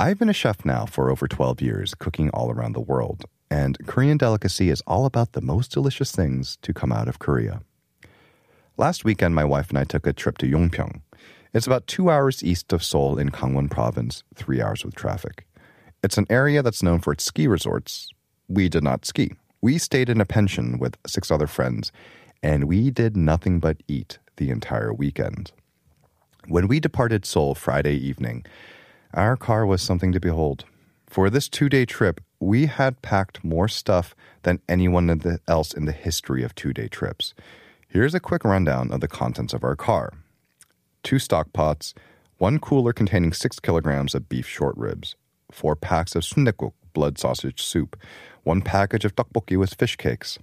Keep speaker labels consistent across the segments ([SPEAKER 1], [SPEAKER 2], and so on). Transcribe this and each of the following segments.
[SPEAKER 1] I've been a chef now for over 12 years, cooking all around the world, and Korean Delicacy is all about the most delicious things to come out of Korea. Last weekend, my wife and I took a trip to Yongpyeong. It's about two hours east of Seoul in Gangwon Province, three hours with traffic. It's an area that's known for its ski resorts. We did not ski. We stayed in a pension with six other friends, and we did nothing but eat the entire weekend. When we departed Seoul Friday evening, our car was something to behold. For this two day trip, we had packed more stuff than anyone else in the history of two day trips. Here's a quick rundown of the contents of our car two stock pots, one cooler containing six kilograms of beef short ribs, four packs of sundaeguk, blood sausage soup, one package of tteokbokki with fish cakes,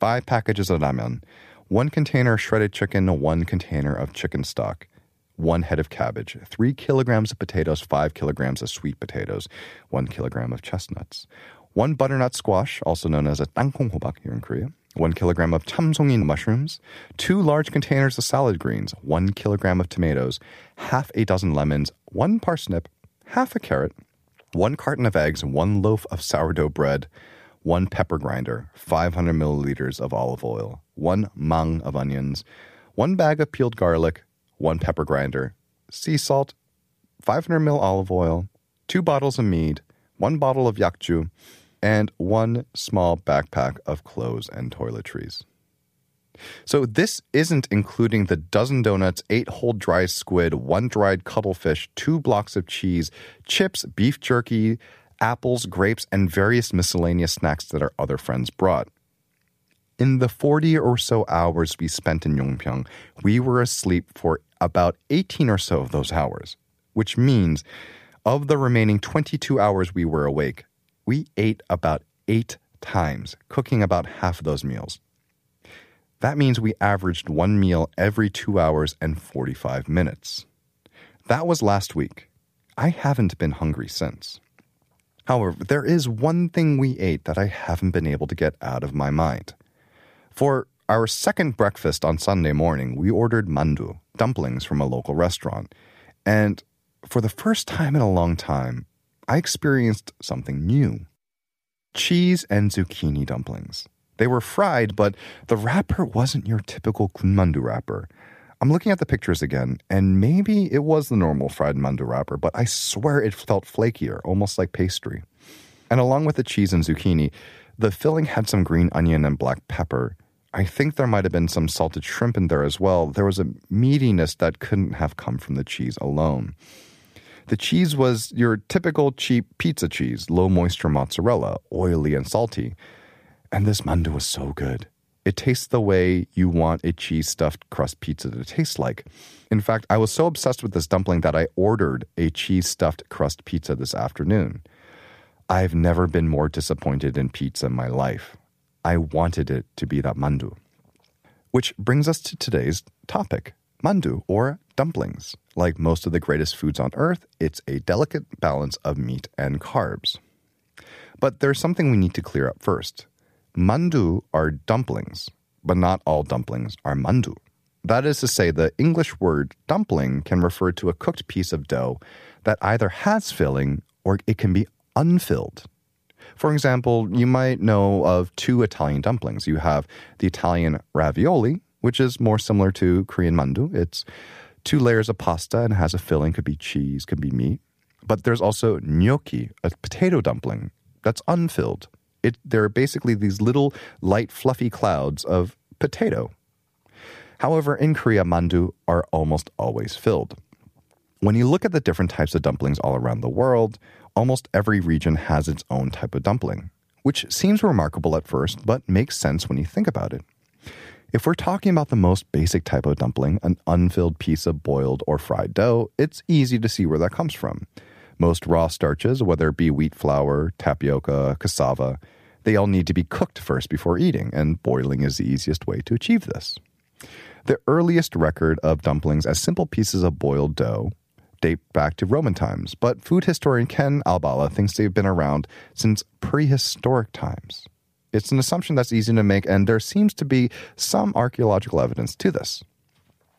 [SPEAKER 1] five packages of ramen, one container of shredded chicken, one container of chicken stock, one head of cabbage, three kilograms of potatoes, five kilograms of sweet potatoes, one kilogram of chestnuts, one butternut squash, also known as a tangkong hobak here in Korea, one kilogram of chamsongin mushrooms, two large containers of salad greens, one kilogram of tomatoes, half a dozen lemons, one parsnip, half a carrot, one carton of eggs, one loaf of sourdough bread, one pepper grinder, 500 milliliters of olive oil, one mung of onions, one bag of peeled garlic, one pepper grinder, sea salt, 500 ml olive oil, two bottles of mead, one bottle of yakju, and one small backpack of clothes and toiletries. So this isn't including the dozen donuts, eight whole dry squid, one dried cuttlefish, two blocks of cheese, chips, beef jerky, apples, grapes, and various miscellaneous snacks that our other friends brought. In the 40 or so hours we spent in Yongpyeong, we were asleep for about 18 or so of those hours, which means of the remaining 22 hours we were awake, we ate about eight times, cooking about half of those meals. That means we averaged one meal every two hours and 45 minutes. That was last week. I haven't been hungry since. However, there is one thing we ate that I haven't been able to get out of my mind. For our second breakfast on Sunday morning, we ordered mandu, dumplings from a local restaurant. And for the first time in a long time, I experienced something new cheese and zucchini dumplings. They were fried, but the wrapper wasn't your typical kunmandu wrapper. I'm looking at the pictures again, and maybe it was the normal fried mandu wrapper, but I swear it felt flakier, almost like pastry. And along with the cheese and zucchini, the filling had some green onion and black pepper. I think there might have been some salted shrimp in there as well. There was a meatiness that couldn't have come from the cheese alone. The cheese was your typical cheap pizza cheese, low moisture mozzarella, oily and salty. And this mandu was so good. It tastes the way you want a cheese stuffed crust pizza to taste like. In fact, I was so obsessed with this dumpling that I ordered a cheese stuffed crust pizza this afternoon. I've never been more disappointed in pizza in my life. I wanted it to be that mandu. Which brings us to today's topic mandu, or dumplings. Like most of the greatest foods on earth, it's a delicate balance of meat and carbs. But there's something we need to clear up first. Mandu are dumplings, but not all dumplings are mandu. That is to say, the English word dumpling can refer to a cooked piece of dough that either has filling or it can be unfilled. For example, you might know of two Italian dumplings. You have the Italian ravioli, which is more similar to Korean mandu. It's two layers of pasta and has a filling, could be cheese, could be meat. But there's also gnocchi, a potato dumpling that's unfilled. It, they're basically these little light, fluffy clouds of potato. However, in Korea, mandu are almost always filled. When you look at the different types of dumplings all around the world, almost every region has its own type of dumpling, which seems remarkable at first, but makes sense when you think about it. If we're talking about the most basic type of dumpling, an unfilled piece of boiled or fried dough, it's easy to see where that comes from. Most raw starches, whether it be wheat flour, tapioca, cassava, they all need to be cooked first before eating, and boiling is the easiest way to achieve this. The earliest record of dumplings as simple pieces of boiled dough date back to Roman times, but food historian Ken Albala thinks they've been around since prehistoric times. It's an assumption that's easy to make, and there seems to be some archaeological evidence to this.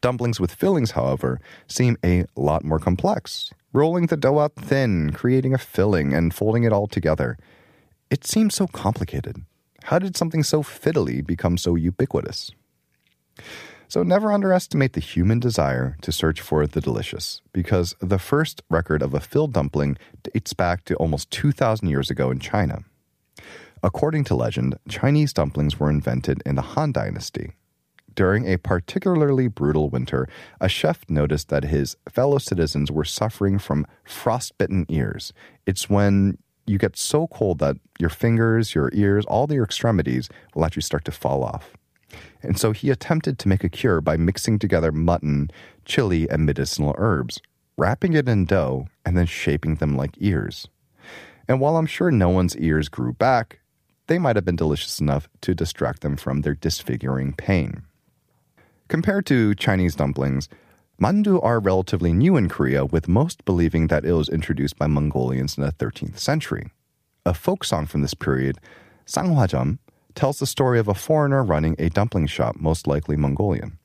[SPEAKER 1] Dumplings with fillings, however, seem a lot more complex. Rolling the dough out thin, creating a filling, and folding it all together. It seems so complicated. How did something so fiddly become so ubiquitous? So never underestimate the human desire to search for the delicious, because the first record of a filled dumpling dates back to almost 2,000 years ago in China. According to legend, Chinese dumplings were invented in the Han Dynasty. During a particularly brutal winter, a chef noticed that his fellow citizens were suffering from frostbitten ears. It's when you get so cold that your fingers, your ears, all your extremities will actually start to fall off. And so he attempted to make a cure by mixing together mutton, chili, and medicinal herbs, wrapping it in dough, and then shaping them like ears. And while I'm sure no one's ears grew back, they might have been delicious enough to distract them from their disfiguring pain. Compared to Chinese dumplings, mandu are relatively new in Korea, with most believing that it was introduced by Mongolians in the 13th century. A folk song from this period, Ssanghwajeom, tells the story of a foreigner running a dumpling shop, most likely Mongolian.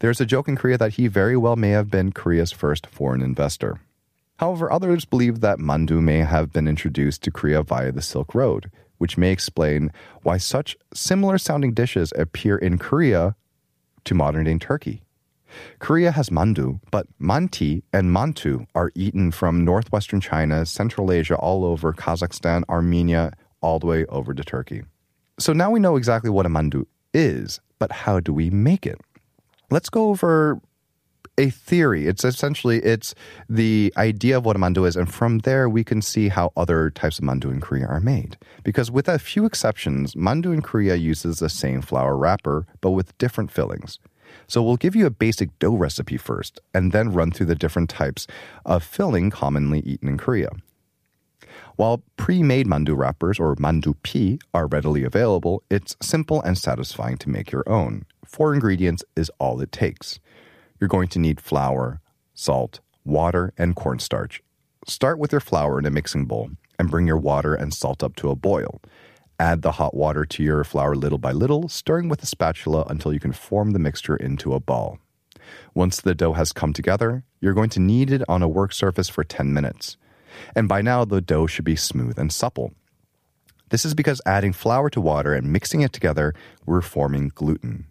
[SPEAKER 1] There's a joke in Korea that he very well may have been Korea's first foreign investor. However, others believe that mandu may have been introduced to Korea via the Silk Road, which may explain why such similar sounding dishes appear in Korea to modern day Turkey. Korea has mandu, but manti and mantu are eaten from northwestern China, Central Asia, all over Kazakhstan, Armenia, all the way over to Turkey. So now we know exactly what a mandu is, but how do we make it? Let's go over a theory. It's essentially it's the idea of what a mandu is, and from there we can see how other types of mandu in Korea are made. Because with a few exceptions, mandu in Korea uses the same flour wrapper, but with different fillings. So we'll give you a basic dough recipe first, and then run through the different types of filling commonly eaten in Korea. While pre-made mandu wrappers or mandu pi are readily available, it's simple and satisfying to make your own. Four ingredients is all it takes. You're going to need flour, salt, water, and cornstarch. Start with your flour in a mixing bowl and bring your water and salt up to a boil. Add the hot water to your flour little by little, stirring with a spatula until you can form the mixture into a ball. Once the dough has come together, you're going to knead it on a work surface for 10 minutes and by now the dough should be smooth and supple. This is because adding flour to water and mixing it together, we're forming gluten.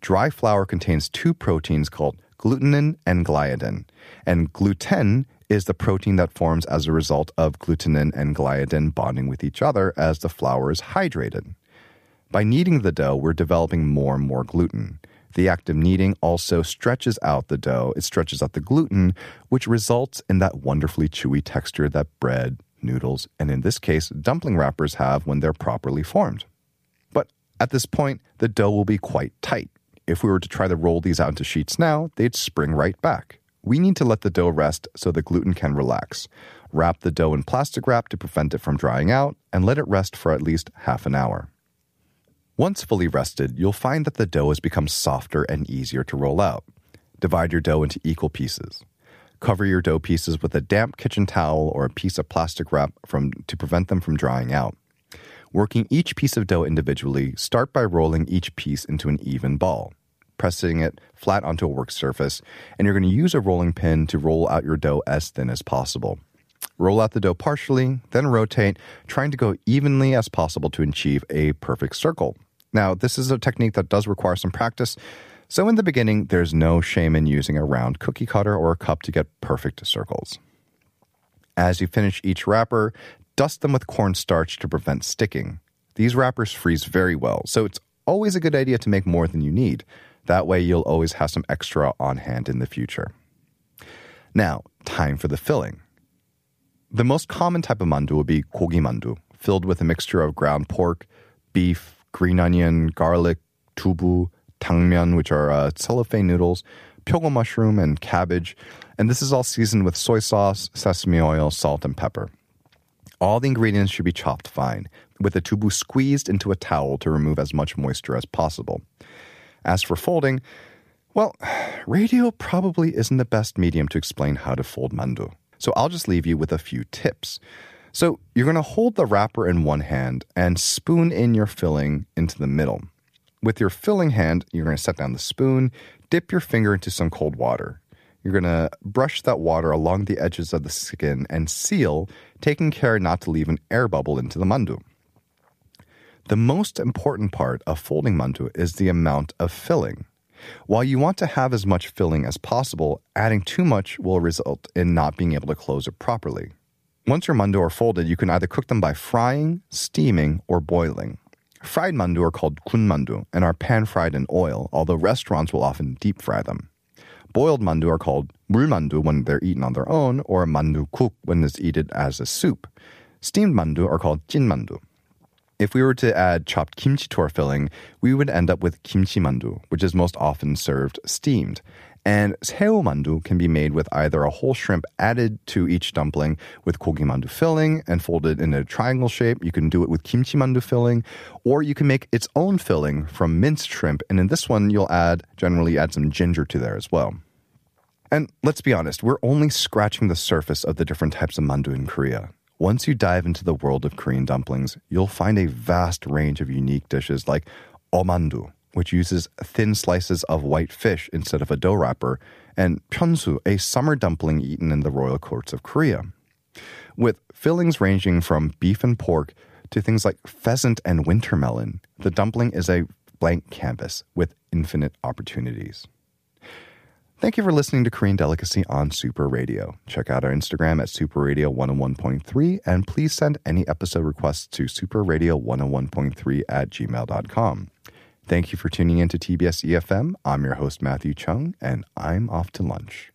[SPEAKER 1] Dry flour contains two proteins called glutenin and gliadin, and gluten is the protein that forms as a result of glutenin and gliadin bonding with each other as the flour is hydrated. By kneading the dough, we're developing more and more gluten. The act of kneading also stretches out the dough, it stretches out the gluten, which results in that wonderfully chewy texture that bread, noodles, and in this case, dumpling wrappers have when they're properly formed. But at this point, the dough will be quite tight. If we were to try to roll these out into sheets now, they'd spring right back. We need to let the dough rest so the gluten can relax. Wrap the dough in plastic wrap to prevent it from drying out, and let it rest for at least half an hour. Once fully rested, you'll find that the dough has become softer and easier to roll out. Divide your dough into equal pieces. Cover your dough pieces with a damp kitchen towel or a piece of plastic wrap from, to prevent them from drying out. Working each piece of dough individually, start by rolling each piece into an even ball, pressing it flat onto a work surface, and you're going to use a rolling pin to roll out your dough as thin as possible. Roll out the dough partially, then rotate, trying to go evenly as possible to achieve a perfect circle. Now, this is a technique that does require some practice. So, in the beginning, there's no shame in using a round cookie cutter or a cup to get perfect circles. As you finish each wrapper, dust them with cornstarch to prevent sticking. These wrappers freeze very well, so it's always a good idea to make more than you need. That way, you'll always have some extra on hand in the future. Now, time for the filling. The most common type of mandu would be kogi mandu, filled with a mixture of ground pork, beef, green onion, garlic, tubu, tangmyeon, which are uh, cellophane noodles, pyogo mushroom, and cabbage. And this is all seasoned with soy sauce, sesame oil, salt, and pepper. All the ingredients should be chopped fine, with the tubu squeezed into a towel to remove as much moisture as possible. As for folding, well, radio probably isn't the best medium to explain how to fold mandu. So I'll just leave you with a few tips. So you're going to hold the wrapper in one hand and spoon in your filling into the middle. With your filling hand, you're going to set down the spoon, dip your finger into some cold water. You're going to brush that water along the edges of the skin and seal, taking care not to leave an air bubble into the mandu. The most important part of folding mandu is the amount of filling. While you want to have as much filling as possible, adding too much will result in not being able to close it properly. Once your mandu are folded, you can either cook them by frying, steaming, or boiling. Fried mandu are called kun mandu and are pan fried in oil, although restaurants will often deep fry them. Boiled mandu are called 물 mandu when they're eaten on their own, or mandu kuk when it's eaten as a soup. Steamed mandu are called jin mandu. If we were to add chopped kimchi to our filling, we would end up with kimchi mandu, which is most often served steamed. And saeu mandu can be made with either a whole shrimp added to each dumpling with kogi mandu filling and folded in a triangle shape. You can do it with kimchi mandu filling, or you can make its own filling from minced shrimp. And in this one, you'll add generally add some ginger to there as well. And let's be honest, we're only scratching the surface of the different types of mandu in Korea. Once you dive into the world of Korean dumplings, you'll find a vast range of unique dishes like omandu, which uses thin slices of white fish instead of a dough wrapper, and pyeonsu, a summer dumpling eaten in the royal courts of Korea. With fillings ranging from beef and pork to things like pheasant and winter melon, the dumpling is a blank canvas with infinite opportunities. Thank you for listening to Korean Delicacy on Super Radio. Check out our Instagram at Super Radio 101.3 and please send any episode requests to superradio101.3 at gmail.com. Thank you for tuning in to TBS EFM. I'm your host, Matthew Chung, and I'm off to lunch.